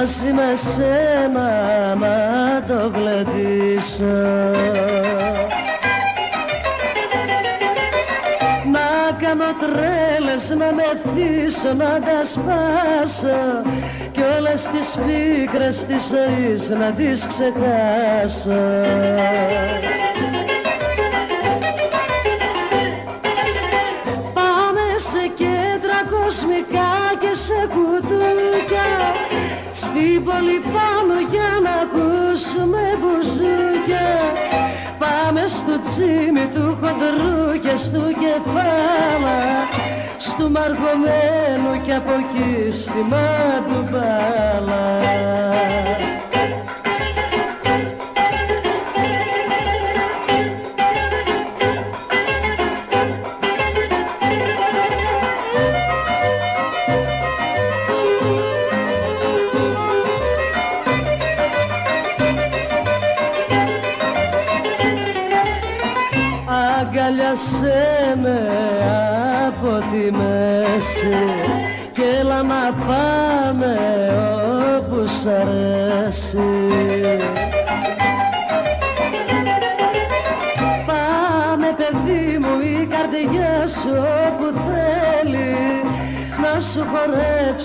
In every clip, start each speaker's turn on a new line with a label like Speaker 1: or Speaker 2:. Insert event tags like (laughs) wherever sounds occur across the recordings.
Speaker 1: μαζί με σένα να το γλεντήσω Να κάνω τρέλες να μεθύσω να τα σπάσω. Κι όλες τις πίκρες της ζωής να τις ξεχάσω Στην πόλη πάνω για να ακούσουμε μπουζούκια. Πάμε στο τσίμι του χοντρού και στο κεφάλα. Στου μαργωμένου και από εκεί στη μαντουμπάλα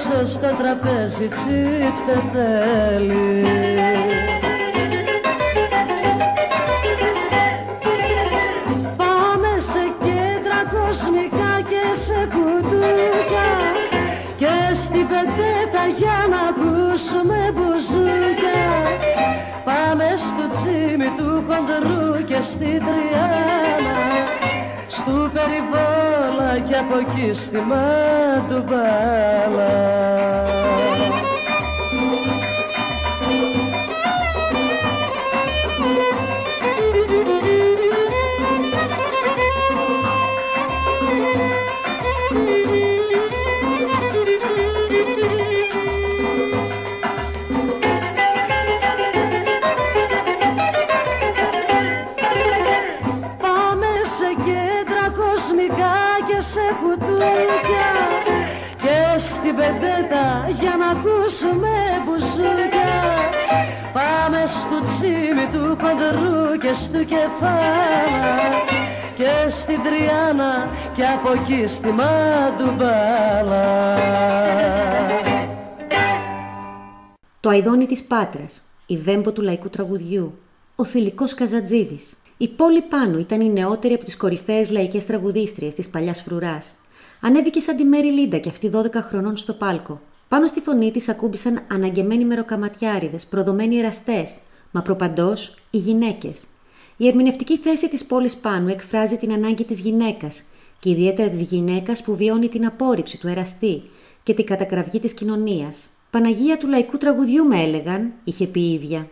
Speaker 1: χορέψω στο τραπέζι τσίπτε θέλει. Για να ακούσουμε μπουζούκια. Πάμε στο τσίμι του χοντρού και στην Τριάνα Στου περιβόλα και από εκεί στη Μαντουμπάλα χοντρού και στο κεφάλα και στην Τριάνα και από εκεί στη Μαντουμπάλα
Speaker 2: Το αηδόνι της Πάτρας, η βέμπο του λαϊκού τραγουδιού, ο θηλυκός Καζατζίδης. Η πόλη πάνω ήταν η νεότερη από τις κορυφαίες λαϊκές τραγουδίστριες της παλιάς φρουράς. Ανέβηκε σαν τη Μέρι Λίντα και αυτή 12 χρονών στο πάλκο. Πάνω στη φωνή της ακούμπησαν αναγκεμένοι μεροκαματιάριδες, προδομένοι εραστές, μα προπαντός οι γυναίκες. Η ερμηνευτική θέση της πόλης πάνω εκφράζει την ανάγκη της γυναίκας και ιδιαίτερα της γυναίκας που βιώνει την απόρριψη του εραστή και την κατακραυγή της κοινωνίας. Παναγία του λαϊκού τραγουδιού με έλεγαν, είχε πει η ίδια.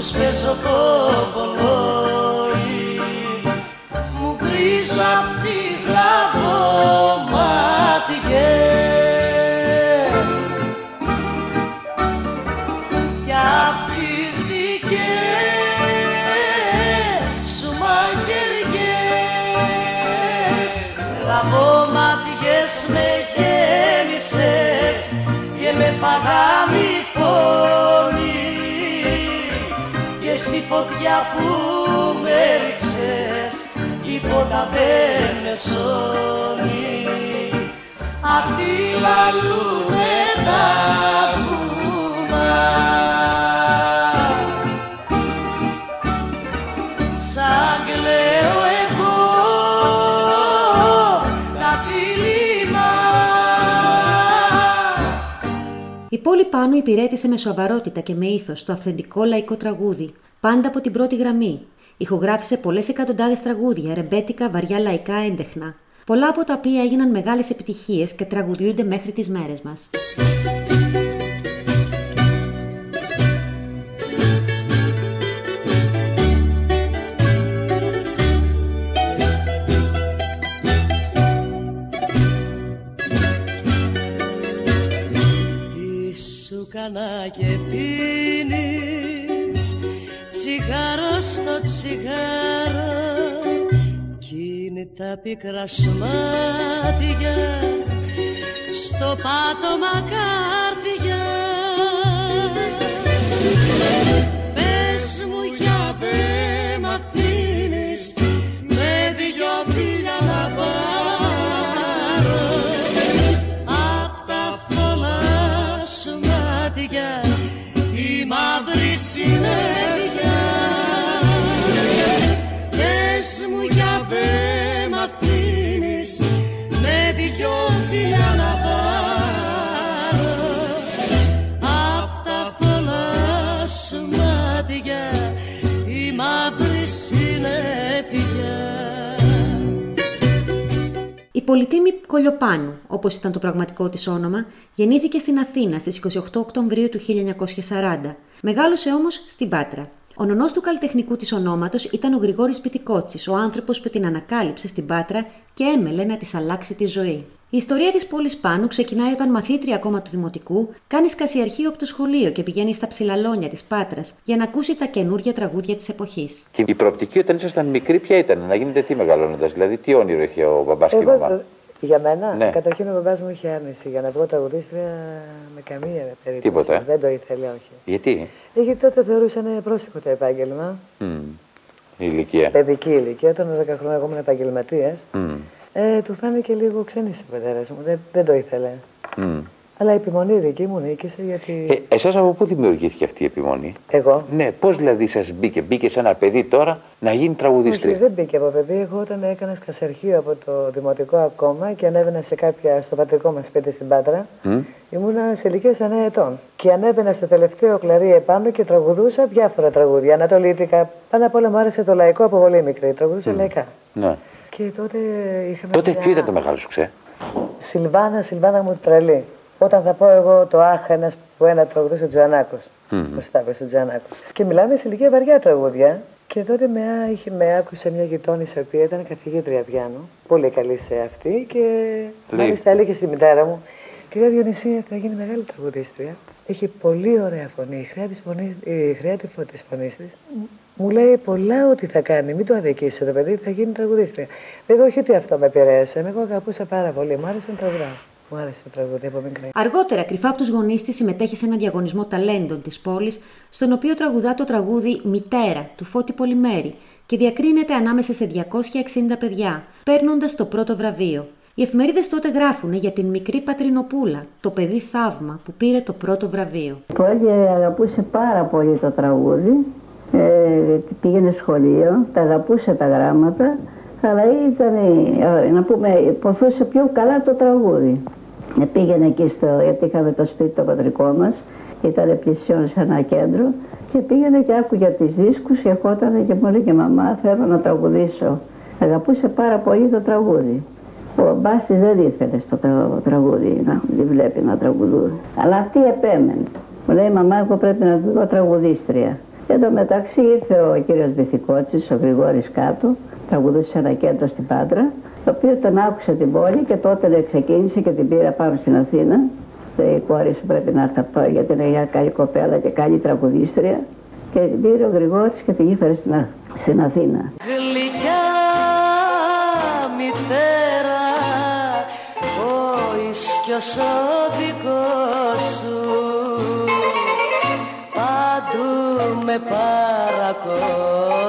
Speaker 1: Τους παίζω κομπολόι στη φωτιά που με ρίξες τίποτα δεν με σώνει. Απ' τη λαλούνε τα
Speaker 2: πόλη πάνω υπηρέτησε με σοβαρότητα και με ήθος το αυθεντικό λαϊκό τραγούδι, πάντα από την πρώτη γραμμή. Ηχογράφησε πολλές εκατοντάδες τραγούδια, ρεμπέτικα, βαριά λαϊκά έντεχνα. Πολλά από τα οποία έγιναν μεγάλες επιτυχίες και τραγουδιούνται μέχρι τις μέρες
Speaker 1: μας. Και πίνεις τσιγάρο στο τσιγάρο κι είναι τα πικρά σμάτια στο πάτωμα κάρφια Η
Speaker 2: πολυτίμη Κολιοπάνου, όπως ήταν το πραγματικό της όνομα, γεννήθηκε στην Αθήνα στις 28 Οκτωβρίου του 1940. Μεγάλωσε όμως στην Πάτρα. Ο νονός του καλλιτεχνικού της ονόματος ήταν ο Γρηγόρης Πυθικότσης, ο άνθρωπος που την ανακάλυψε στην Πάτρα και έμελε να της αλλάξει τη ζωή. Η ιστορία της πόλης Πάνου ξεκινάει όταν μαθήτρια ακόμα του Δημοτικού κάνει σκασιαρχείο από το σχολείο και πηγαίνει στα ψηλαλόνια της Πάτρας για να ακούσει τα καινούργια τραγούδια της εποχής.
Speaker 3: Και η προοπτική όταν ήσασταν μικρή ποια ήταν, να γίνετε τι μεγαλώνοντας, δηλαδή τι όνειρο είχε ο μπαμπάς και η μαμά;
Speaker 4: Εγώ, για μένα,
Speaker 3: Ναι.
Speaker 4: καταρχήν ο μπαμπάς μου είχε άνεση για να βγω τραγουδίστρια με καμία περίπτωση.
Speaker 3: Τίποτα, ε;
Speaker 4: Δεν το ήθελε, όχι.
Speaker 3: Γιατί,
Speaker 4: Γιατί τότε θεωρούσαν πρόσεχο το επάγγελμα,
Speaker 3: Μμ. η ηλικία.
Speaker 4: παιδική ηλικία, όταν 10 χρόνια εγώ ήμουν επαγγελματίας.
Speaker 3: Μμ.
Speaker 4: Ε, του φάνηκε λίγο ξένης ο πατέρας μου, δεν, δεν το ήθελε.
Speaker 3: Μμ.
Speaker 4: Αλλά η επιμονή δική μου νίκησε γιατί
Speaker 3: Ε, εσάς από πού δημιουργήθηκε αυτή η επιμονή;
Speaker 4: εγώ.
Speaker 3: Ναι, πώς δηλαδή σας μπήκε, μπήκε σε ένα παιδί τώρα να γίνει
Speaker 4: Όχι,
Speaker 3: τραγουδίστρια.
Speaker 4: δεν μπήκε από παιδί. Εγώ όταν έκανα σκασερχείο από το δημοτικό ακόμα και ανέβαινα σε κάποια στο πατρικό μας σπίτι στην Πάτρα,
Speaker 3: Μμ.
Speaker 4: ήμουνα σε ηλικία 9 ετών. Και ανέβαινα στο τελευταίο κλαρί επάνω και τραγουδούσα διάφορα τραγούδια. Ανατολίτικα. Πάνω απ' όλα μου άρεσε το λαϊκό από πολύ μικρή. Τραγουδούσα λαϊκά.
Speaker 3: Ναι.
Speaker 4: Και τότε είχαμε.
Speaker 3: Τότε
Speaker 4: μια
Speaker 3: ποιο ήταν το μεγάλο σου ξέ;
Speaker 4: Σιλβάνα, Σιλβάνα μου τρελή. Όταν θα πω εγώ το Άχ, ένας που ένα τραγουδούσε ο Τζοανάκο.
Speaker 3: Μμμ.
Speaker 4: Ο Σταύρος ο Τζοανάκο. Και μιλάμε σε ηλικία βαριά τραγούδια. Και τότε με, α- είχε, με άκουσε μια γειτόνισσα η οποία ήταν καθηγήτρια πιάνου. Πολύ καλή σε αυτή. Και
Speaker 3: Λέει.
Speaker 4: μάλιστα έλεγε στη μητέρα μου: Κυρία Διονυσία, θα γίνει μεγάλη τραγουδίστρια. Έχει πολύ ωραία φωνή. Η χρειά της φωνής, η χρειά της φω- της φωνής της μου λέει πολλά ότι θα κάνει. Μην το αδικήσεις το παιδί, θα γίνει τραγουδίστρια. Βέβαια, όχι ότι αυτό με επηρέασε. Εγώ αγαπούσα πάρα πολύ. Μου άρεσε να τραγουδάω. Μου άρεσε το τραγούδι από μικρή.
Speaker 2: Αργότερα, κρυφά από τους γονείς της, συμμετέχει σε ένα διαγωνισμό ταλέντων της πόλης, στον οποίο τραγουδά το τραγούδι Μητέρα του Φώτη Πολυμέρη και διακρίνεται ανάμεσα σε 260 παιδιά, παίρνοντας το πρώτο βραβείο. Οι εφημερίδες τότε γράφουν για την μικρή Πατρινοπούλα, το παιδί θαύμα που πήρε το πρώτο βραβείο.
Speaker 5: Πολύ αγαπούσε πάρα πολύ το τραγούδι. Ε, πήγαινε σχολείο, τα αγαπούσε τα γράμματα, αλλά ήταν, ε, να πούμε, ποθούσε πιο καλά το τραγούδι. Ε, πήγαινε εκεί στο, γιατί είχαμε το σπίτι το πατρικό μας, ήταν πλησιόν σε ένα κέντρο και πήγαινε και άκουγε τις δίσκους και ερχόταν και μου έλεγε «Μαμά, θέλω να τραγουδήσω». Αγαπούσε πάρα πολύ το τραγούδι. Ο Μπάσης δεν ήθελε στο τρα- τραγούδι να τη βλέπει να τραγουδούν. Αλλά αυτή επέμενε. Μου λέει μαμά εγώ πρέπει να δω τραγουδίστρια. Και εν τω μεταξύ ήρθε ο κύριος Βυθικότσης, ο Γρηγόρης κάτω, τραγουδούσε σε ένα κέντρο στην Πάτρα, το οποίο τον άκουσε την πόλη και τότε δεν ξεκίνησε και την πήρα πάνω στην Αθήνα. Λέει, η κόρη σου πρέπει να έρθει αυτό γιατί είναι μια καλή κοπέλα και καλή τραγουδίστρια. Και την πήρε ο Γρηγόρης και την ήφερε στην, Α- στην Αθήνα.
Speaker 1: Γλυκιά μητέρα ο ίσκιος ο δικός σου παντού με παρακολουθεί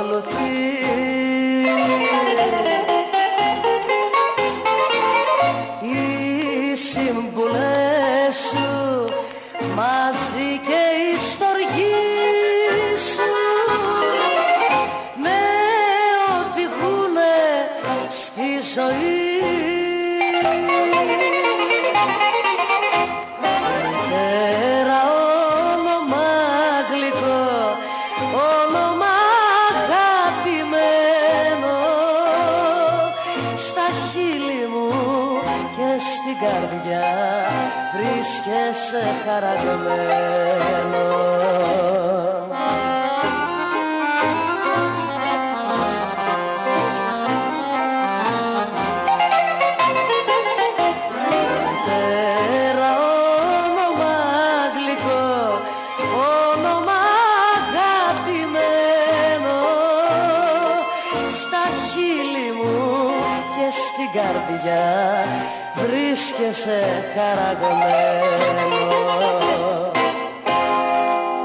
Speaker 1: τη ζωή. Φέρα όνομα γλυκό, όνομα αγαπημένο. Στα χείλη μου και στην καρδιά βρίσκεσαι χαραγμένο βρίσκεσαι χαραγμένο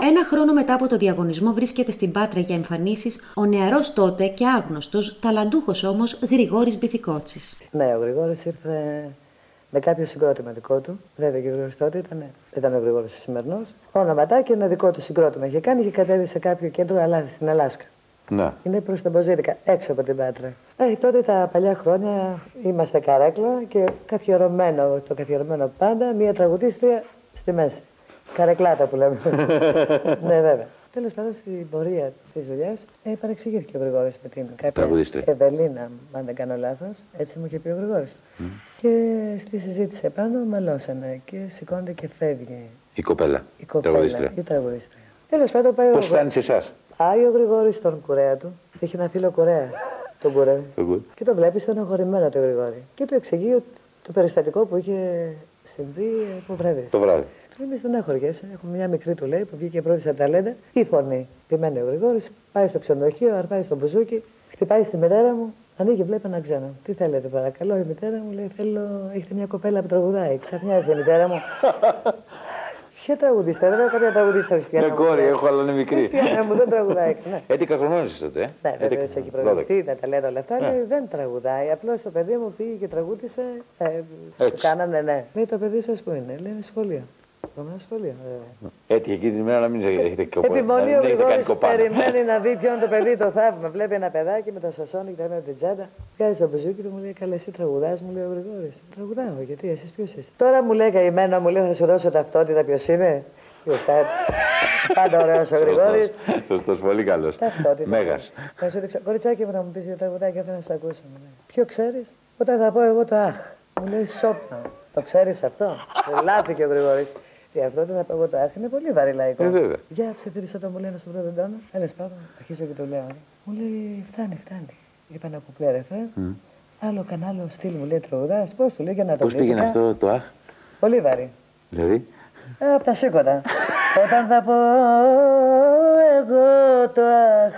Speaker 2: Ένα χρόνο μετά από το διαγωνισμό βρίσκεται στην Πάτρα για εμφανίσεις ο νεαρός τότε και άγνωστος, ταλαντούχος όμως Γρηγόρης Μπιθικότσης.
Speaker 4: Ναι, ο Γρηγόρης ήρθε με κάποιο συγκρότημα δικό του. Βέβαια και ο Γρηγόρης τότε ήταν, ήταν ο Γρηγόρης ο σημερινός. Όνοματά και ένα δικό του συγκρότημα είχε κάνει και κατέβει σε κάποιο κέντρο αλλά, στην Αλάσκα.
Speaker 3: Ναι.
Speaker 4: Είναι προς τα Μποζίρικα, έξω από την Πάτρα. Ε, τότε τα παλιά χρόνια είμαστε καρέκλα και καθιερωμένο, το καθιερωμένο πάντα, μία τραγουδίστρια στη μέση. Καρεκλάτα που λέμε. (laughs) ναι, βέβαια. Τέλος πάντων, στην πορεία της δουλειάς ε, παρεξηγήθηκε ο Γρηγόρης με την κάποια
Speaker 3: Τραγουδίστρια.
Speaker 4: Ευελίνα, αν δεν κάνω λάθος. Έτσι μου είχε πει ο Γρηγόρης. Και στη συζήτηση επάνω μαλώσανε και σηκώνεται και φεύγει
Speaker 3: Η κοπέλα.
Speaker 4: η κοπέλα.
Speaker 3: Τραγουδίστρια.
Speaker 4: Η τραγουδίστρια. Τέλος πάντων, πάει
Speaker 3: Πώς
Speaker 4: ο,
Speaker 3: φτάνεις σε εσάς,
Speaker 4: πάει ο Γρηγόρης στον κουρέα του. Είχε ένα φίλο κουρέα. Τον κουρέα. Και το βλέπεις στενοχωρημένο το Γρηγόρη. Και του εξηγεί ότι το περιστατικό που είχε συμβεί από βράδυ.
Speaker 3: το βράδυ.
Speaker 4: Του λέει: Δεν άχωργεσαι. Έχουμε μια μικρή του λέει που βγήκε πρώτη στα ταλέντα. Η φωνή. Επιμένει ο Γρηγόρης, πάει στο ξενοδοχείο, αρπάει στο μπουζούκι, χτυπάει στη μητέρα μου. Ανοίγει, βλέπει ένα ξένο. Τι θέλετε, παρακαλώ. Η μητέρα μου λέει: Θέλω, έχετε μια κοπέλα που τραγουδάει. Ξαφνιάζει η μητέρα μου. (laughs) Ποια τραγουδίστρια, δεν έχω κάποια τραγουδίστρια χριστιανά.
Speaker 3: Ναι,
Speaker 4: μου,
Speaker 3: κόρη,
Speaker 4: λέει.
Speaker 3: έχω, αλλά είναι μικρή.
Speaker 4: Χριστιανά μου δεν τραγουδάει. Ναι.
Speaker 3: 11 χρονών είσαι τότε, ε.
Speaker 4: Ναι,
Speaker 3: 11
Speaker 4: βέβαια, έχει
Speaker 3: χρονών.
Speaker 4: προηγηθεί, τα ταλέντα όλα αυτά.
Speaker 3: Ναι.
Speaker 4: Λέει, δεν τραγουδάει. Απλώς το παιδί μου πήγε και τραγούδησε. Ε, του
Speaker 3: Έτσι.
Speaker 4: κάνανε, ναι. Λέει το παιδί σας που είναι. Λέει είναι σχολείο. Ακόμα σχολείο, βέβαια.
Speaker 3: Έτυχε εκείνη την ημέρα να μην έχετε κοπάνι.
Speaker 4: Επιμονή
Speaker 3: να
Speaker 4: ο
Speaker 3: μην έχετε κάνει
Speaker 4: Γρηγόρης
Speaker 3: κοπάνι.
Speaker 4: περιμένει να δει ποιον το παιδί το θαύμα. Βλέπει ένα παιδάκι με το σασόνι και τα την τσάντα. Βγάζει το μπουζούκι του, μου λέει: Καλέ, εσύ τραγουδάς, μου λέει ο Γρηγόρης. Τραγουδάω, γιατί εσείς ποιος είστε. Τώρα μου λέει καημένο, μου λέει: Θα σου δώσω ταυτότητα, ποιος είμαι. Ποιος θα Πάντα ωραίος ο Γρηγόρης.
Speaker 3: Σωστός, πολύ καλός.
Speaker 4: Ταυτότητα.
Speaker 3: Μέγας.
Speaker 4: Θα σου δείξω. Κοριτσάκι μου να μου πεις για τραγουδάκι, θέλω να σε ακούσω. Μου λέει. Ποιο ξέρεις, όταν θα πω εγώ το αχ. Μου λέει σόπνα. Το ξέρεις αυτό; Λάθηκε ο Γρηγόρης. Τι αυτό δεν θα πω εγώ το αχ. Είναι πολύ βαρύ λαϊκό.
Speaker 3: Ε, βέβαια.
Speaker 4: Για ψιθύρισα το μου λέει να σου βρω τον τόνο. Έλα σπάω. Αρχίζω και το λέω. Μου λέει φτάνει, φτάνει. Είπα να κουπλέρεφε. Άλλο κανάλι στυλ μου λέει τραγουδά. Πώς του λέει για να το
Speaker 3: Πώς πήγαινε
Speaker 4: δείξω.
Speaker 3: αυτό το αχ,
Speaker 4: Πολύ βαρύ.
Speaker 3: δηλαδή;
Speaker 4: Ε, από τα σήκωτα. Όταν θα πω εγώ το αχ,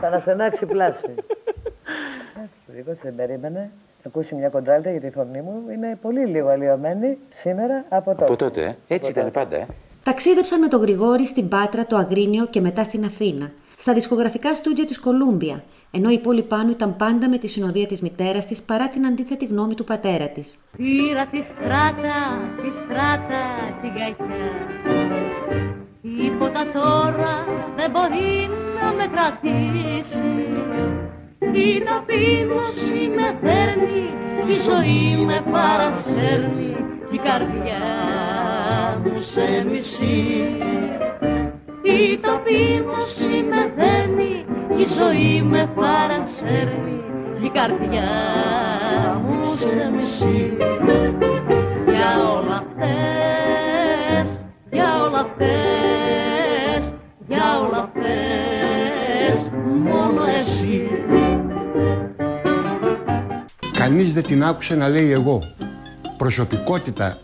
Speaker 4: θα αναστενάξει πλάση. (laughs) Ο δικός δεν περίμενε να ακούσει μια κοντράλτα για τη φωνή μου. Είναι πολύ λίγο αλλοιωμένη σήμερα από τότε.
Speaker 3: Από τότε, ε; Έτσι ήταν πάντα, ε.
Speaker 2: Ταξίδεψαν με τον Γρηγόρη στην Πάτρα, το Αγρίνιο και μετά στην Αθήνα, στα δισκογραφικά στούντιο της Κολούμπια, ενώ η πόλη πάνω ήταν πάντα με τη συνοδεία της μητέρας της παρά την αντίθετη γνώμη του πατέρα της.
Speaker 6: Πήρα τη στράτα, τη στράτα, την κακιά Τίποτα τώρα δεν μπορεί να με κρατήσει Η ταπείνωση με φέρνει, η ζωή με παρασέρνει Η καρδιά μου σε μισεί η ταπείνωση με δένει, η ζωή με παρασέρνει, η καρδιά μου σε μισεί. Για όλα αυτές, για όλα αυτές, για όλα αυτές, μόνο εσύ.
Speaker 7: Κανείς δεν την άκουσε να λέει εγώ. Προσωπικότητα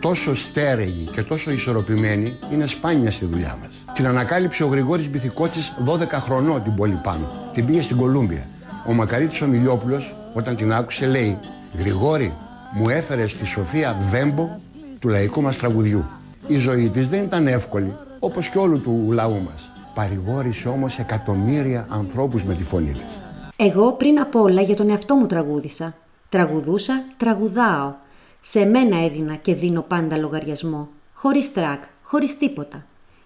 Speaker 7: τόσο στέρεγη και τόσο ισορροπημένη είναι σπάνια στη δουλειά μας. Την ανακάλυψε ο Γρηγόρης Μπιθικότσης 12 χρονών την πόλη πάνω. Την πήγε στην Κολούμπια. Ο Μακαρίτης ο Μιλιόπουλος όταν την άκουσε λέει «Γρηγόρη, μου έφερες στη Σοφία Βέμπο του λαϊκού μας τραγουδιού. Η ζωή της δεν ήταν εύκολη, όπως και όλου του λαού μας. Παρηγόρησε όμως εκατομμύρια ανθρώπους με τη φωνή της.
Speaker 2: Εγώ πριν απ' όλα για τον εαυτό μου τραγούδισα. Τραγουδούσα, τραγουδάω. Σε μένα έδινα και δίνω πάντα λογαριασμό. Χωρίς τρακ, χωρίς τίποτα.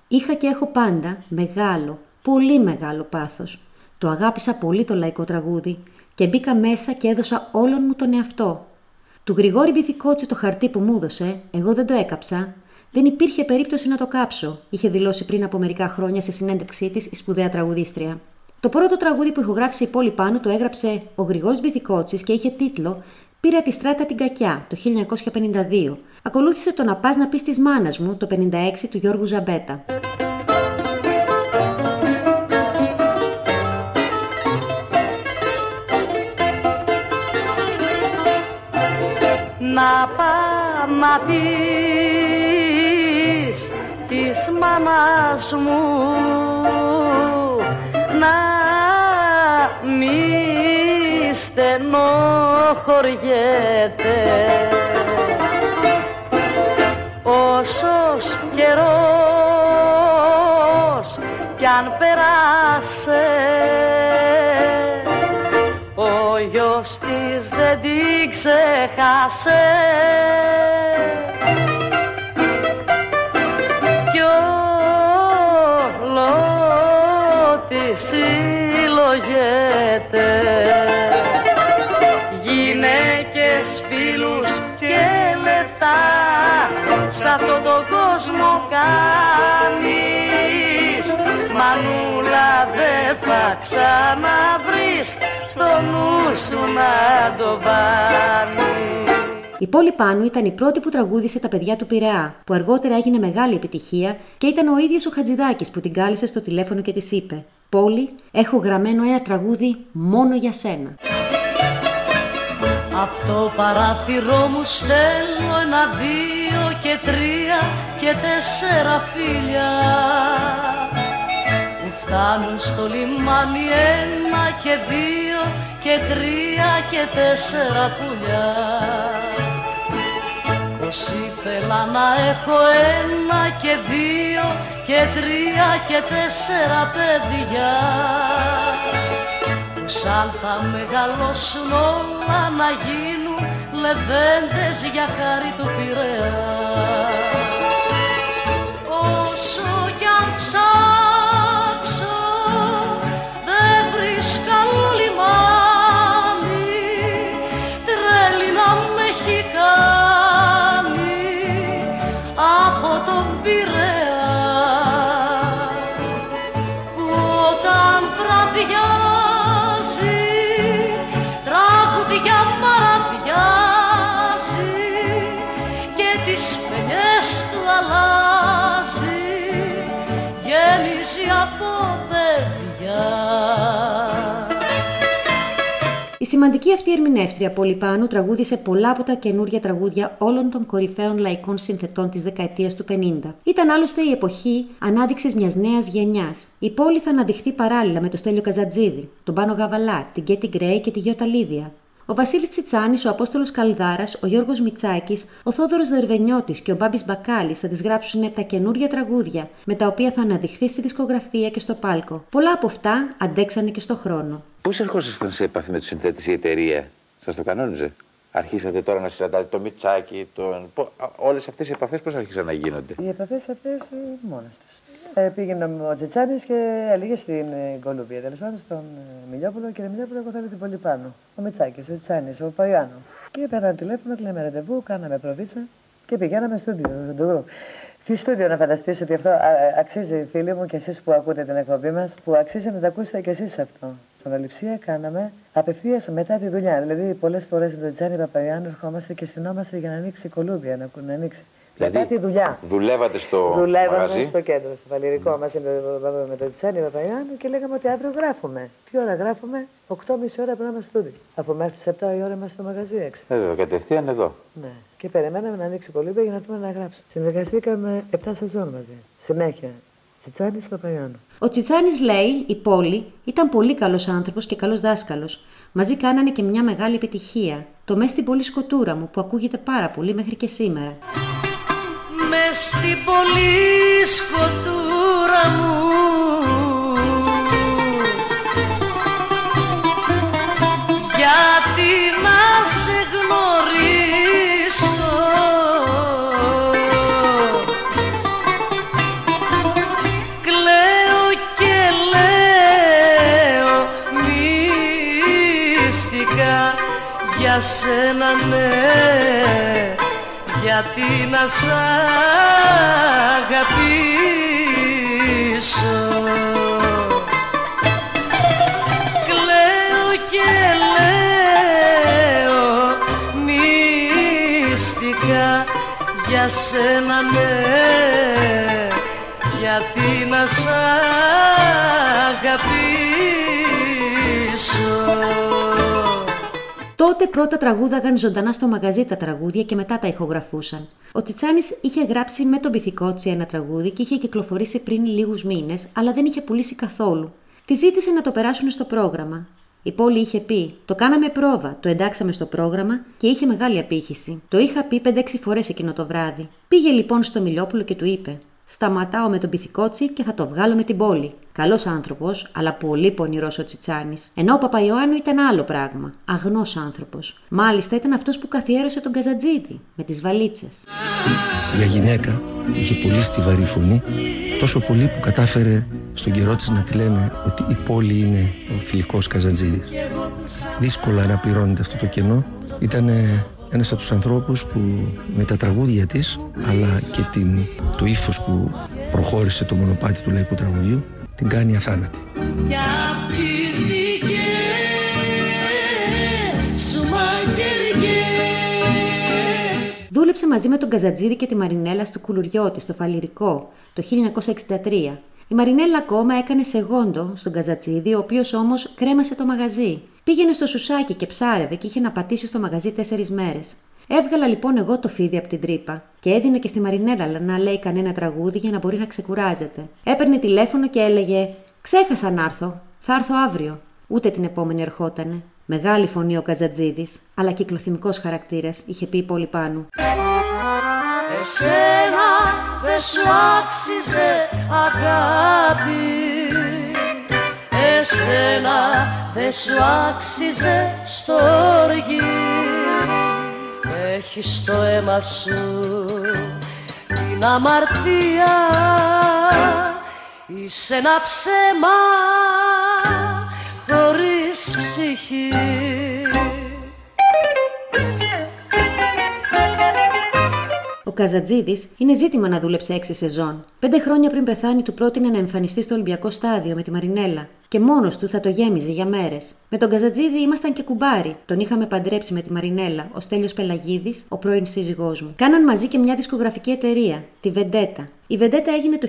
Speaker 2: Είχα και έχω πάντα μεγάλο, πολύ μεγάλο πάθος. Το αγάπησα πολύ το λαϊκό τραγούδι και μπήκα μέσα και έδωσα όλον μου τον εαυτό. Του Γρηγόρη Μπιθικότσι το χαρτί που μου έδωσε, εγώ δεν το έκαψα. Δεν υπήρχε περίπτωση να το κάψω, είχε δηλώσει πριν από μερικά χρόνια σε συνέντευξή της η σπουδαία τραγουδίστρια. Το πρώτο τραγούδι που ηχογράφησε η πόλη πάνω το έγραψε ο Γρηγόρης Μπιθικότσης και είχε τίτλο πήρε τη στράτα την κακιά το 1952. Ακολούθησε το «Να πας να πεις της μάνας μου» το 1956 του Γιώργου Ζαμπέτα.
Speaker 1: Να πά να πεις της μάνας μου στενοχωριέται όσος καιρός κι αν περάσε ο γιος της δεν την ξεχάσε αυτόν τον κόσμο κάνεις. Μανούλα δεν θα ξαναβρεις. Στο νου σου να το βάλεις.
Speaker 2: Η Πόλη Πάνου ήταν η πρώτη που τραγούδισε τα παιδιά του Πειραιά, που αργότερα έγινε μεγάλη επιτυχία και ήταν ο ίδιος ο Χατζηδάκης που την κάλεσε στο τηλέφωνο και της είπε «Πόλη, έχω γραμμένο ένα τραγούδι μόνο για σένα».
Speaker 1: Απ' το παράθυρό μου στέλνω ένα, δύο και τρία και τέσσερα φίλια που φτάνουν στο λιμάνι ένα και δύο και τρία και τέσσερα πουλιά πως ήθελα να έχω ένα και δύο και τρία και τέσσερα παιδιά που σαν θα μεγαλώσουν όλα να γίνουν λεβέντες για χάρη του Πειραιά. Όσο
Speaker 2: σημαντική αυτή ερμηνεύτρια Πολυπάνου τραγούδισε πολλά από τα καινούργια τραγούδια όλων των κορυφαίων λαϊκών συνθετών της δεκαετίας του 50. Ήταν άλλωστε η εποχή ανάδειξης μιας νέας γενιάς. Η πόλη θα αναδειχθεί παράλληλα με το Στέλιο Καζατζίδη, τον Πάνο Γαβαλά, την Κέτι Γκρέι και τη Γιώτα Λίδια. Ο Βασίλης Τσιτσάνης, ο Απόστολος Καλδάρας, ο Γιώργος Μιτσάκης, ο Θόδωρος Δερβενιώτης και ο Μπάμπης Μπακάλης θα τις γράψουν τα καινούργια τραγούδια, με τα οποία θα αναδειχθεί στη δισκογραφία και στο πάλκο. Πολλά από αυτά αντέξανε και στο χρόνο.
Speaker 3: Πώς ερχόσασταν σε επαφή με τους συνθέτες η εταιρεία, σας το κανόνιζε; Αρχίσατε τώρα να συναντάτε το Μιτσάκι, τον. Όλες αυτές οι επαφές πώς άρχισαν να γίνονται;
Speaker 4: Οι επαφές αυτές μόνες τους. Ε, πήγαινε ο Τσιτσάνη και έλεγε στην ε, Κολουμπία, τέλος πάντων στον ε, Μιλιόπουλο. Κύριε Μιλιόπουλο, εγώ θέλω την πολύ πάνω. Ο Μιτσάκη, ο Τσιτσάνη, ο Παϊάνο. Και πέραν τηλέφωνο, κλαίμε ραντεβού, κάναμε προβίτσα και πηγαίναμε στο ντου. Τι στούντιο να φανταστείς ότι αυτό α, α, αξίζει φίλοι μου και εσείς που ακούτε την εκπομπή μας που αξίζει να τα ακούσετε και εσείς αυτό. Στον Ολυψία κάναμε απευθείας μετά τη δουλειά. Δηλαδή πολλές φορές με τον Τζάνι Παπαϊάνου ερχόμαστε και στυνόμαστε για να ανοίξει η Κολούμπια, να, να ανοίξει.
Speaker 3: Δηλαδή,
Speaker 4: μετά τη δουλειά.
Speaker 3: Δουλεύατε στο
Speaker 4: Δουλεύαμε
Speaker 3: μαγαζί.
Speaker 4: στο κέντρο, στο Βαλυρικό mm. μαζί με τον Τσάνι Παπαϊάνου και λέγαμε ότι αύριο γράφουμε. Τι ώρα γράφουμε, 8.30 ώρα πρέπει να είμαστε στούντι. Από μέχρι τις 7 η ώρα είμαστε στο μαγαζί έξω.
Speaker 3: Εδώ, κατευθείαν εδώ.
Speaker 4: Ναι. Και περιμέναμε να ανοίξει η κολύμπα για να δούμε να γράψουμε. Συνεργαστήκαμε 7 σεζόν μαζί. Συνέχεια. Τσιτσάνης Παπαϊάνου.
Speaker 2: Ο Τσιτσάνης λέει, η πόλη, ήταν πολύ καλός άνθρωπος και καλός δάσκαλος. Μαζί κάνανε και μια μεγάλη επιτυχία. Το μες στην πολύ σκοτούρα μου που ακούγεται πάρα πολύ μέχρι και σήμερα.
Speaker 1: Με στην πολύ σκοτούρα μου. Γιατί να σε γνωρίσω. Κλαίω και λέω μυστικά για σένα ναι γιατί να σ' αγαπήσω. Κλαίω και λέω μυστικά για σένα ναι. Γιατί να σ' αγαπήσω.
Speaker 2: Τότε πρώτα τραγούδαγαν ζωντανά στο μαγαζί τα τραγούδια και μετά τα ηχογραφούσαν. Ο Τσιτσάνης είχε γράψει με τον Πυθικότσι ένα τραγούδι και είχε κυκλοφορήσει πριν λίγους μήνες, αλλά δεν είχε πουλήσει καθόλου. Τη ζήτησε να το περάσουν στο πρόγραμμα. Η πόλη είχε πει: Το κάναμε πρόβα, το εντάξαμε στο πρόγραμμα και είχε μεγάλη απήχηση. Το είχα πει 5-6 φορές εκείνο το βράδυ. Πήγε λοιπόν στο Μιλόπουλο και του είπε: Σταματάω με τον Πυθικότσι και θα το βγάλω με την πόλη. Καλός άνθρωπος, αλλά πολύ πονηρός ο Τσιτσάνης. Ενώ ο Παπαϊωάννου ήταν άλλο πράγμα. Αγνός άνθρωπος. Μάλιστα ήταν αυτός που καθιέρωσε τον Καζατζίδη με τις βαλίτσες.
Speaker 8: Για γυναίκα είχε πολύ στιβαρή φωνή, τόσο πολύ που κατάφερε στον καιρό της να τη λένε ότι η πόλη είναι ο θηλυκός Καζαντζίδης. Δύσκολα αναπληρώνεται αυτό το κενό. Ήταν ένας από τους ανθρώπους που με τα τραγούδια της, αλλά και την, το ύφος που προχώρησε το μονοπάτι του λαϊκού τραγουδιού, την κάνει αθάνατη.
Speaker 1: Για τις δικές σου μαχαιριές
Speaker 2: Δούλεψε μαζί με τον Καζατζίδη και τη Μαρινέλα στο Κουλουριώτη, στο Φαλυρικό, το 1963. Η Μαρινέλα ακόμα έκανε σεγόντο στον Καζατσίδη, ο οποίος όμως κρέμασε το μαγαζί. Πήγαινε στο σουσάκι και ψάρευε και είχε να πατήσει στο μαγαζί τέσσερις μέρες. Έβγαλα λοιπόν εγώ το φίδι από την τρύπα και έδινε και στη Μαρινέλα να λέει κανένα τραγούδι για να μπορεί να ξεκουράζεται. Έπαιρνε τηλέφωνο και έλεγε: Ξέχασα να έρθω. Θα έρθω αύριο. Ούτε την επόμενη ερχότανε. Μεγάλη φωνή ο Καζατζίδη, αλλά κυκλοθυμικός χαρακτήρας, είχε πει πολύ πάνω.
Speaker 1: Εσένα δεν σου άξιζε αγάπη. Εσένα δεν σου άξιζε στοργή. Έχεις στο αίμα σου την αμαρτία. Είσαι ένα ψέμα χωρίς
Speaker 2: ψυχής Καζατζίδη είναι ζήτημα να δούλεψε έξι σεζόν. Πέντε χρόνια πριν πεθάνει, του πρότεινε να εμφανιστεί στο Ολυμπιακό Στάδιο με τη Μαρινέλα. Και μόνος του θα το γέμιζε για μέρες. Με τον Καζατζίδη ήμασταν και κουμπάρι. Τον είχαμε παντρέψει με τη Μαρινέλα, ο Στέλιος Πελαγίδης, ο πρώην σύζυγός μου. Κάναν μαζί και μια δισκογραφική εταιρεία, τη Βεντέτα. Η Βεντέτα έγινε το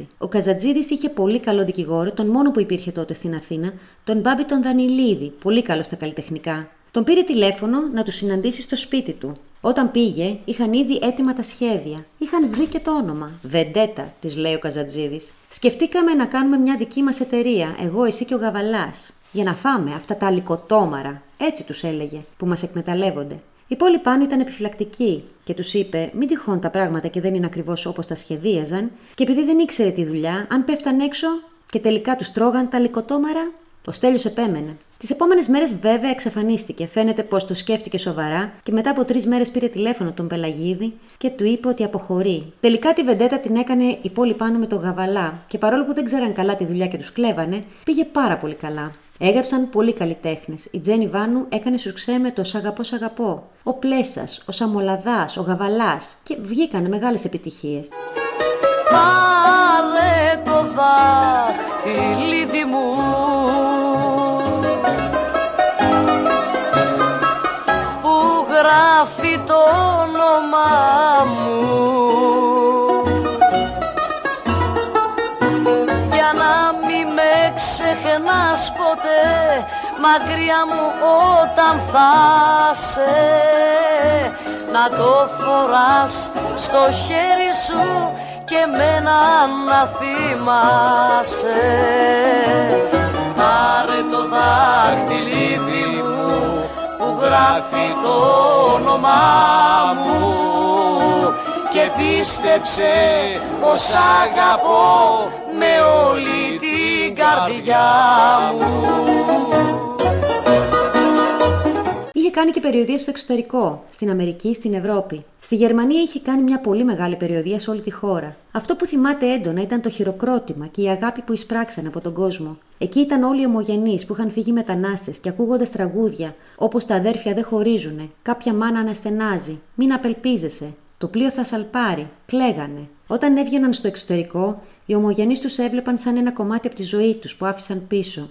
Speaker 2: 1966. Ο Καζατζίδη είχε πολύ καλό δικηγόρο, τον μόνο που υπήρχε τότε στην Αθήνα, τον Μπάμπη τον Δανιλίδη, πολύ καλό στα καλλιτεχνικά. Τον πήρε τηλέφωνο να τους συναντήσει στο σπίτι του. Όταν πήγε, είχαν ήδη έτοιμα τα σχέδια. Είχαν βρει και το όνομα. Βεντέτα, της λέει ο Καζατζίδη. Σκεφτήκαμε να κάνουμε μια δική μας εταιρεία, εγώ, εσύ και ο Γαβαλάς. Για να φάμε αυτά τα λικοτόμαρα. Έτσι τους έλεγε, που μας εκμεταλλεύονται. Οι πόλοι πάνω ήταν επιφυλακτικοί και τους είπε: Μην τυχόν τα πράγματα και δεν είναι ακριβώς όπως τα σχεδίαζαν, και επειδή δεν ήξερε τη δουλειά, αν πέφταν έξω και τελικά τους τρώγαν τα λικοτόμαρα, ο Στέλιος επέμενε. Τις επόμενες μέρες βέβαια εξαφανίστηκε. Φαίνεται πως το σκέφτηκε σοβαρά και μετά από τρεις μέρες πήρε τηλέφωνο τον Πελαγίδη και του είπε ότι αποχωρεί. Τελικά τη βεντέτα την έκανε η πόλη πάνω με το γαβαλά και παρόλο που δεν ξέραν καλά τη δουλειά και τους κλέβανε, πήγε πάρα πολύ καλά. Έγραψαν πολλοί καλλιτέχνε. Η Τζένι Βάνου έκανε σουξέ με το Σ' αγαπώ, σ' αγαπώ. Ο Πλέσας, ο Σαμολαδάς, ο Γαβαλάς και βγήκαν μεγάλες επιτυχίες.
Speaker 1: Πάρε το δάχτυλίδι μου μακριά μου όταν θα σε να το φοράς στο χέρι σου και μένα να θυμάσαι. Πάρε το δάχτυλίδι μου που γράφει το όνομά μου και πίστεψε πως αγαπώ με όλη την καρδιά μου.
Speaker 2: Είχε κάνει και περιοδία στο εξωτερικό, στην Αμερική, στην Ευρώπη. Στη Γερμανία είχε κάνει μια πολύ μεγάλη περιοδία σε όλη τη χώρα. Αυτό που θυμάται έντονα ήταν το χειροκρότημα και η αγάπη που εισπράξαν από τον κόσμο. Εκεί ήταν όλοι οι ομογενείς που είχαν φύγει μετανάστες και ακούγοντας τραγούδια όπως Τα αδέρφια δεν χωρίζουνε, Κάποια μάνα αναστενάζει, Μην απελπίζεσαι, Το πλοίο θα σαλπάρει, κλαίγανε. Όταν έβγαιναν στο εξωτερικό, οι ομογενείς τους έβλεπαν σαν ένα κομμάτι από τη ζωή τους που άφησαν πίσω.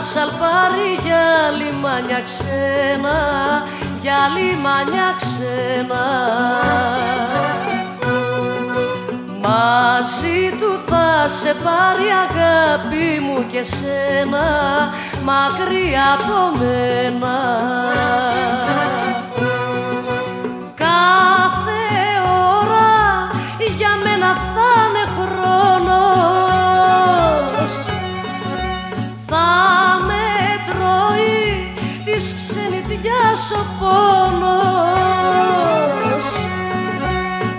Speaker 1: Το πλοίο θα σαλπάρει για λιμάνια ξένα, για λιμάνια ξένα. Μαζί του θα σε πάρει αγάπη μου και σένα μακριά από μένα της ξενιτιάς ο πόνος.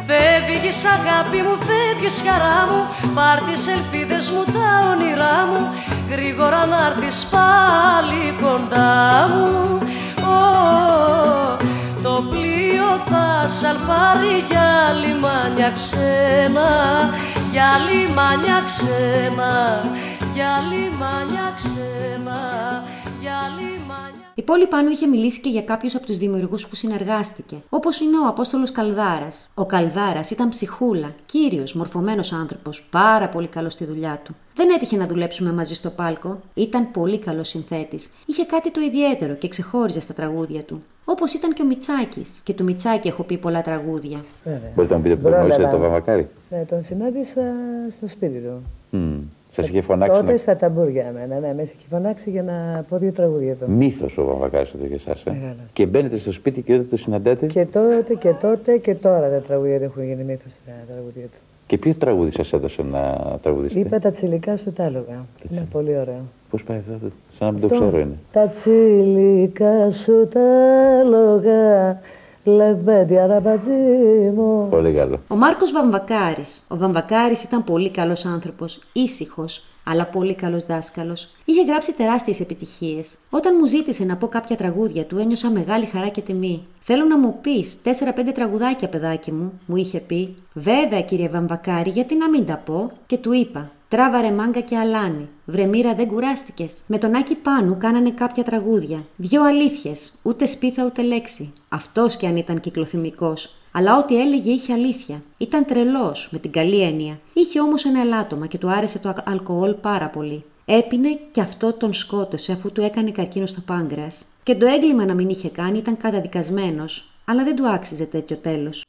Speaker 1: Φεύγεις αγάπη μου, φεύγεις χαρά μου Πάρ' τις ελπίδες μου, τα όνειρά μου Γρήγορα να έρθεις πάλι κοντά μου. Το πλοίο θα σαλπάρει για λιμάνια ξένα Για λιμάνια ξένα, για λιμάνια
Speaker 2: η πόλη πάνω είχε μιλήσει και για κάποιους από τους δημιουργούς που συνεργάστηκε, όπως είναι ο Απόστολος Καλδάρας. Ο Καλδάρας ήταν ψυχούλα, κύριος, μορφωμένος άνθρωπος, πάρα πολύ καλός στη δουλειά του. Δεν έτυχε να δουλέψουμε μαζί στο πάλκο. Ήταν πολύ καλός συνθέτης. Είχε κάτι το ιδιαίτερο και ξεχώριζε στα τραγούδια του. Όπως ήταν και ο Μιτσάκης. Και του Μιτσάκη έχω πει πολλά τραγούδια.
Speaker 3: Μπορείτε να μου πείτε που τον γνώρισατε το Βαμακάρι.
Speaker 4: Ναι, τον συνάντησα στο σπίτι του.
Speaker 3: Mm. Σας είχε φωνάξει.
Speaker 4: Τότε να... στα ταμπούρια, ναι, ναι, με είχε φωνάξει για να πω δύο τραγούδια του.
Speaker 3: Μύθος ο Βαμβακάρη εδώ για εσάς. Ε. Και μπαίνετε στο σπίτι και όταν το συναντάτε;
Speaker 4: Και τότε και τότε και τώρα τα τραγούδια δεν έχουν γίνει μύθος στα τραγούδια του.
Speaker 3: Και ποιο τραγούδι σας έδωσε να τραγουδίσετε.
Speaker 4: Είπα τα τσιλικά σου τα άλογα. Είναι πολύ ωραίο.
Speaker 3: Πώς πάει αυτό, σαν να μην το ξέρω είναι.
Speaker 4: Τα τσιλικά σου τα άλογα Λεβέντι, μου.
Speaker 3: Πολύ καλό.
Speaker 2: Ο Μάρκος Βαμβακάρης. Ο Βαμβακάρης ήταν πολύ καλός άνθρωπος, ήσυχος, αλλά πολύ καλός δάσκαλος. Είχε γράψει τεράστιες επιτυχίες. Όταν μου ζήτησε να πω κάποια τραγούδια του, ένιωσα μεγάλη χαρά και τιμή. Θέλω να μου πεις 4-5 τραγουδάκια, παιδάκι μου, μου είχε πει. Βέβαια, κύριε Βαμβακάρη, γιατί να μην τα πω, και του είπα. Τράβαρε μάγκα και αλάνι. Βρεμίρα δεν κουράστηκες. Με τον Άκη Πάνου κάνανε κάποια τραγούδια. Δυο αλήθειες. Ούτε σπίθα ούτε λέξη. Αυτός κι αν ήταν κυκλοθυμικός. Αλλά ό,τι έλεγε είχε αλήθεια. Ήταν τρελός, με την καλή έννοια. Είχε όμως ένα ελάττωμα και του άρεσε το αλκοόλ πάρα πολύ. Έπινε και αυτό τον σκότωσε αφού του έκανε καρκίνο στο πάγκρα. Και το έγκλημα να μην είχε κάνει ήταν καταδικασμένος, αλλά δεν του άξιζε τέτοιο τέλος.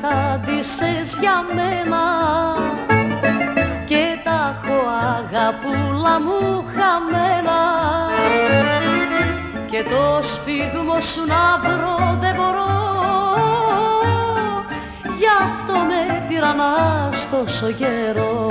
Speaker 1: Κατάντησες για μένα. Και τα έχω αγαπούλα μου χαμένα. Και το σφίγμο σου να βρω δεν μπορώ. Γι' αυτό με τυραννάς τόσο καιρό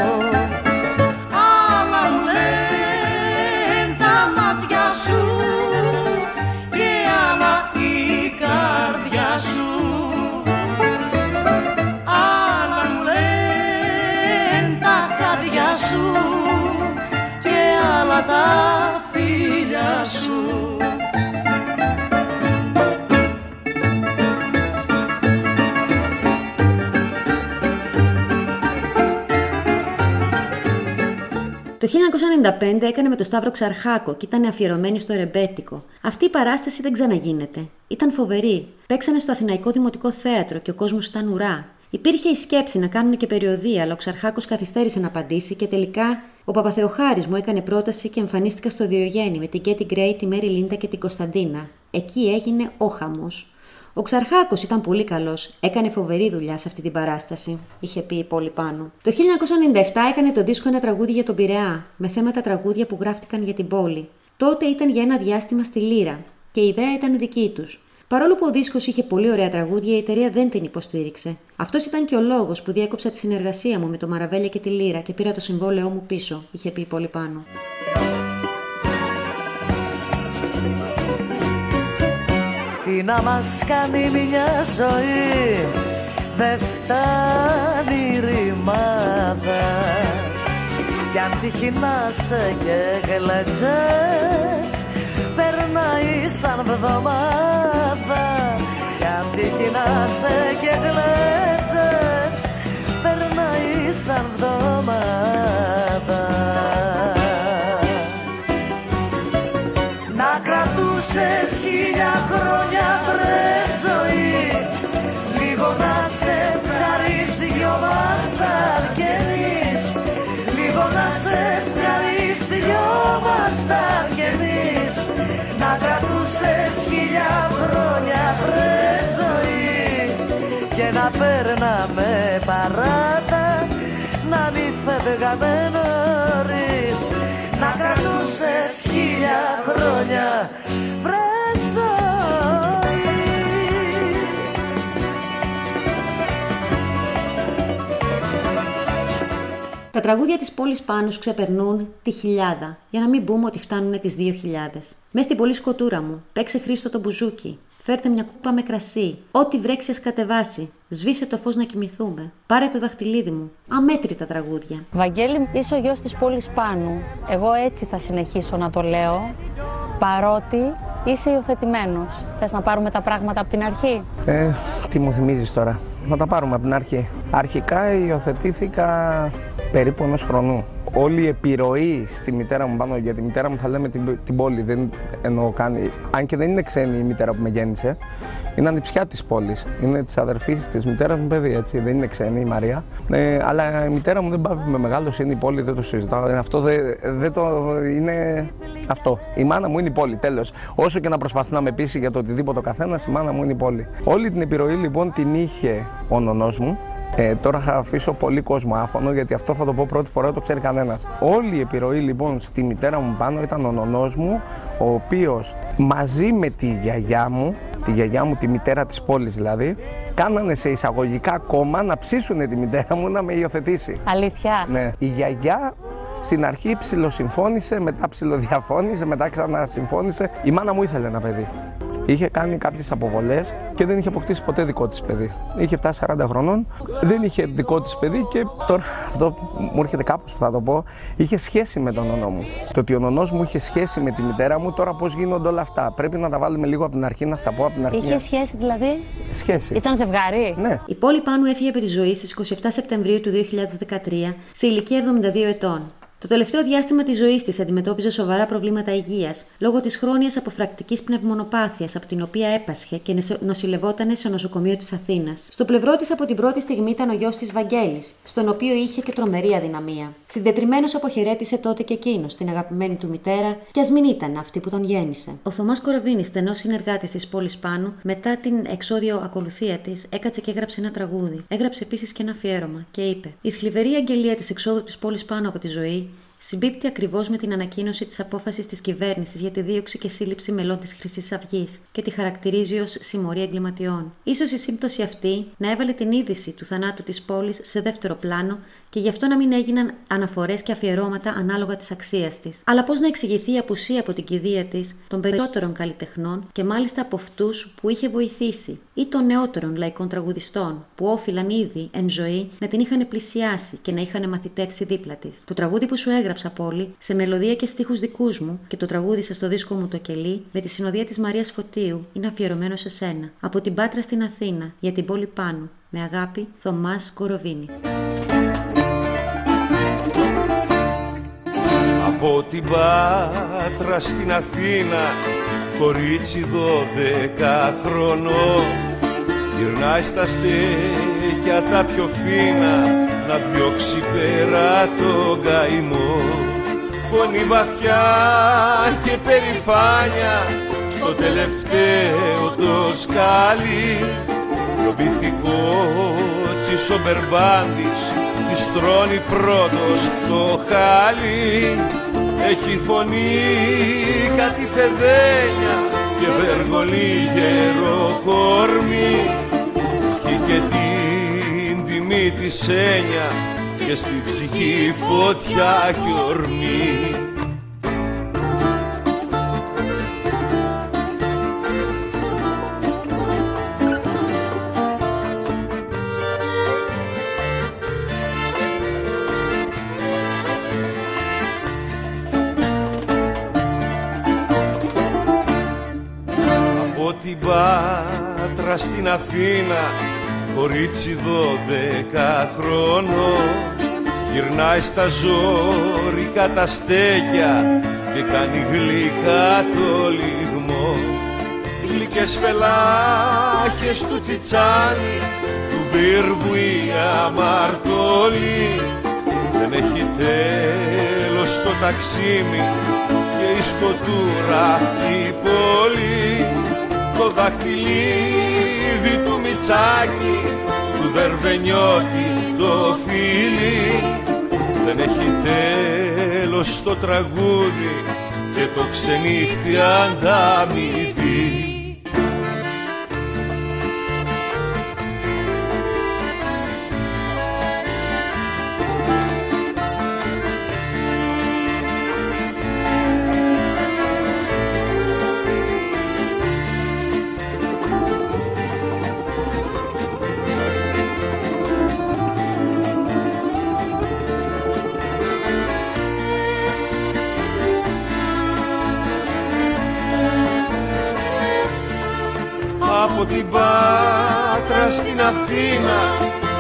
Speaker 1: σου
Speaker 2: Το 1995 έκανε με το Σταύρο Ξαρχάκο και ήταν αφιερωμένη στο ρεμπέτικο. Αυτή η παράσταση δεν ξαναγίνεται. Ήταν φοβερή. Παίξανε στο Αθηναϊκό Δημοτικό Θέατρο και ο κόσμος ήταν ουρά. Υπήρχε η σκέψη να κάνουν και περιοδία, αλλά ο Ξαρχάκος καθυστέρησε να απαντήσει και τελικά ο Παπαθεοχάρης μου έκανε πρόταση και εμφανίστηκα στο Διογέννη με την Κέτι Γκρέι, τη Μέρι Λίντα και την Κωνσταντίνα. Εκεί έγινε ο χαμός. Ο Ξαρχάκος ήταν πολύ καλός. Έκανε φοβερή δουλειά σε αυτή την παράσταση, είχε πει η πόλη πάνω. Το 1997 έκανε το δίσκο ένα τραγούδι για τον Πειραιά, με θέματα τραγούδια που γράφτηκαν για την πόλη. Τότε ήταν για ένα διάστημα στη Λύρα και η ιδέα ήταν δική τους. Παρόλο που ο δίσκος είχε πολύ ωραία τραγούδια, η εταιρεία δεν την υποστήριξε. Αυτός ήταν και ο λόγος που διέκοψα τη συνεργασία μου με το Μαραβέλια και τη Λύρα και πήρα το συμβόλαιό μου πίσω, είχε πει πολύ πάνω.
Speaker 1: Τι να μας κάνει μια ζωή, δεν φτάνει ρημάδα. Κι αν τύχει να σε και γλετζές, περνάει σαν βδομάδα. Κάτι κοινάσαι και γλέτζες Περνάει σαν βδομάδα. Να κρατούσες χίλια χρόνια βρες ζωή Λίγο να σε ευχαρίζει δυο μας Λίγο να σε ευχαρίζει δυο μας να κρατούσες χιλιά χρόνια βρε ζωή. Και να παίρναμε παράτα να μην φεύγαμε νωρίς. Να κρατούσες χίλια χρόνια
Speaker 2: Τα τραγούδια της πόλης Πάνους ξεπερνούν τη χιλιάδα, για να μην πούμε ότι φτάνουν τις δύο χιλιάδες. Μες στην πολύ σκοτούρα μου, παίξε Χρήστο το μπουζούκι. Φέρτε μια κούπα με κρασί. Ό,τι βρέξει ας κατεβάσει. Σβήσε το φως να κοιμηθούμε. Πάρε το δαχτυλίδι μου. Αμέτρητα τραγούδια.
Speaker 9: Βαγγέλη, είσαι ο γιος της πόλης Πάνου. Εγώ έτσι θα συνεχίσω να το λέω, παρότι είσαι υιοθετημένος. Θες να πάρουμε τα πράγματα από την αρχή;
Speaker 10: Ε, τι μου θυμίζεις τώρα. Να τα πάρουμε από την αρχή. Αρχικά υιοθετήθηκα περίπου ενός χρονού. Όλη η επιρροή στη μητέρα μου πάνω, για τη μητέρα μου θα λέμε την, την πόλη, δεν εννοώ καν. Αν και δεν είναι ξένη η μητέρα που με γέννησε, είναι ανιψιά της πόλης. Είναι της αδερφής της μητέρας μου παιδί, έτσι. Δεν είναι ξένη η Μαρία. Ε, αλλά η μητέρα μου δεν πάει με μεγάλο, είναι η πόλη, δεν το συζητάω. Ε, Αυτό δεν δεν το. είναι αυτό. Η μάνα μου είναι η πόλη, τέλος. Όσο και να προσπαθεί να με πείσει για το οτιδήποτε ο καθένας, η μάνα μου είναι η πόλη. Όλη την επιρροή λοιπόν την είχε ο νονός μου, ε, τώρα θα αφήσω πολύ κόσμο άφωνο γιατί αυτό θα το πω πρώτη φορά, το ξέρει κανένας. Όλη η επιρροή λοιπόν στη μητέρα μου πάνω ήταν ο νονός μου, ο οποίος μαζί με τη γιαγιά μου, τη γιαγιά μου, τη μητέρα της πόλης δηλαδή, κάνανε σε εισαγωγικά κόμμα να ψήσουν τη μητέρα μου να με υιοθετήσει.
Speaker 9: Αλήθεια;
Speaker 10: Ναι. Η γιαγιά στην αρχή ψιλοσυμφώνησε, μετά ψιλοδιαφώνησε, μετά ξανασυμφώνησε. Η μάνα μου ήθελε ένα παιδί. Είχε κάνει κάποιες αποβολές και δεν είχε αποκτήσει ποτέ δικό της παιδί. Είχε φτάσει 40 χρονών, δεν είχε δικό της παιδί και τώρα (laughs) αυτό μου έρχεται κάπως που θα το πω. Είχε σχέση με τον νονό μου. Το ότι ο νονός μου είχε σχέση με τη μητέρα μου, τώρα πώς γίνονται όλα αυτά. Πρέπει να τα βάλουμε λίγο από την αρχή, να στα πω από την αρχή.
Speaker 9: Είχε σχέση δηλαδή;
Speaker 10: Σχέση.
Speaker 9: Ήταν ζευγάρι;
Speaker 10: Ναι.
Speaker 2: Η πόλη Πάνου έφυγε από τη ζωή στις 27 Σεπτεμβρίου του 2013 σε ηλικία 72 ετών. Το τελευταίο διάστημα της ζωής της αντιμετώπιζε σοβαρά προβλήματα υγείας λόγω της χρόνιας αποφρακτικής πνευμονοπάθειας από την οποία έπασχε και νεσο- νοσηλευόταν σε νοσοκομείο της Αθήνας. Στο πλευρό της από την πρώτη στιγμή ήταν ο γιος της Βαγγέλης, στον οποίο είχε και τρομερή αδυναμία. Συντετριμένος αποχαιρέτησε τότε και εκείνος την αγαπημένη του μητέρα, και ας μην ήταν αυτή που τον γέννησε. Ο Θωμάς Κοροβίνης, στενός συνεργάτης της πόλης Πάνου, μετά την εξόδιο ακολουθία της, έκατσε και έγραψε ένα τραγούδι. Έγραψε επίσης και ένα αφιέρωμα και είπε: Η θλιβερή αγγελία της εξόδου της πόλης Πάνου από τη ζωή συμπίπτει ακριβώς με την ανακοίνωση της απόφασης της κυβέρνησης για τη δίωξη και σύλληψη μελών της Χρυσής Αυγής και τη χαρακτηρίζει ως συμμορία εγκληματιών. σω η σύμπτωση αυτή να έβαλε την είδηση του θανάτου της πόλης σε δεύτερο πλάνο και γι' αυτό να μην έγιναν αναφορές και αφιερώματα ανάλογα της αξίας της. Αλλά πώς να εξηγηθεί η απουσία από την κηδεία της των περισσότερων καλλιτεχνών και μάλιστα από αυτούς που είχε βοηθήσει ή των νεότερων λαϊκών τραγουδιστών που όφυλαν ήδη εν ζωή να την είχαν πλησιάσει και να είχαν μαθητεύσει δίπλα της. Το τραγούδι που σου έγραψα πόλη, σε μελωδία και στίχους δικούς μου και το τραγούδισα στο δίσκο μου το κελί με τη συνοδεία της Μαρίας Φωτίου είναι αφιερωμένο σε σένα. Από την Πάτρα στην Αθήνα για την πόλη πάνω. Με αγάπη, Θωμάς Κοροβίνη.
Speaker 11: Από την Πάτρα στην Αθήνα κορίτσι δώδεκα χρονών γυρνάει στα στέκια τα πιο φίνα να διώξει πέρα τον καημό. Φωνή βαθιά και περηφάνια στο τελευταίο το σκάλι. Το πυθικό τσίσο μπερμπάντης της τρώνει πρώτος το χάλι. Έχει φωνή κάτι φεδένια και βεργολή γερό κορμί. έχει και την τιμή της έννοια και στη ψυχή φωτιά και ορμή. Από την Πάτρα στην Αθήνα κορίτσι δώδεκα χρονών γυρνάει στα ζώρικα τα στέκια και κάνει γλυκά το λιγμό. Γλυκές φελάχες του τσιτσάνι Πύργου η αμαρτωλή δεν έχει τέλος το ταξίμι και η σκοτούρα η πόλη. Το δαχτυλίδι του Μιτσάκη του Δερβενιώτη το φίλι. Δεν έχει τέλος το τραγούδι και το ξενύχτη ανταμοιβή την Πάτρα στην Αθήνα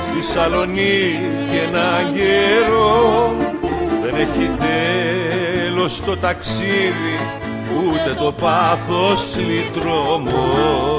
Speaker 11: στη Σαλονίκη ένα καιρό. Δεν έχει τέλος το ταξίδι ούτε το πάθος λυτρωμό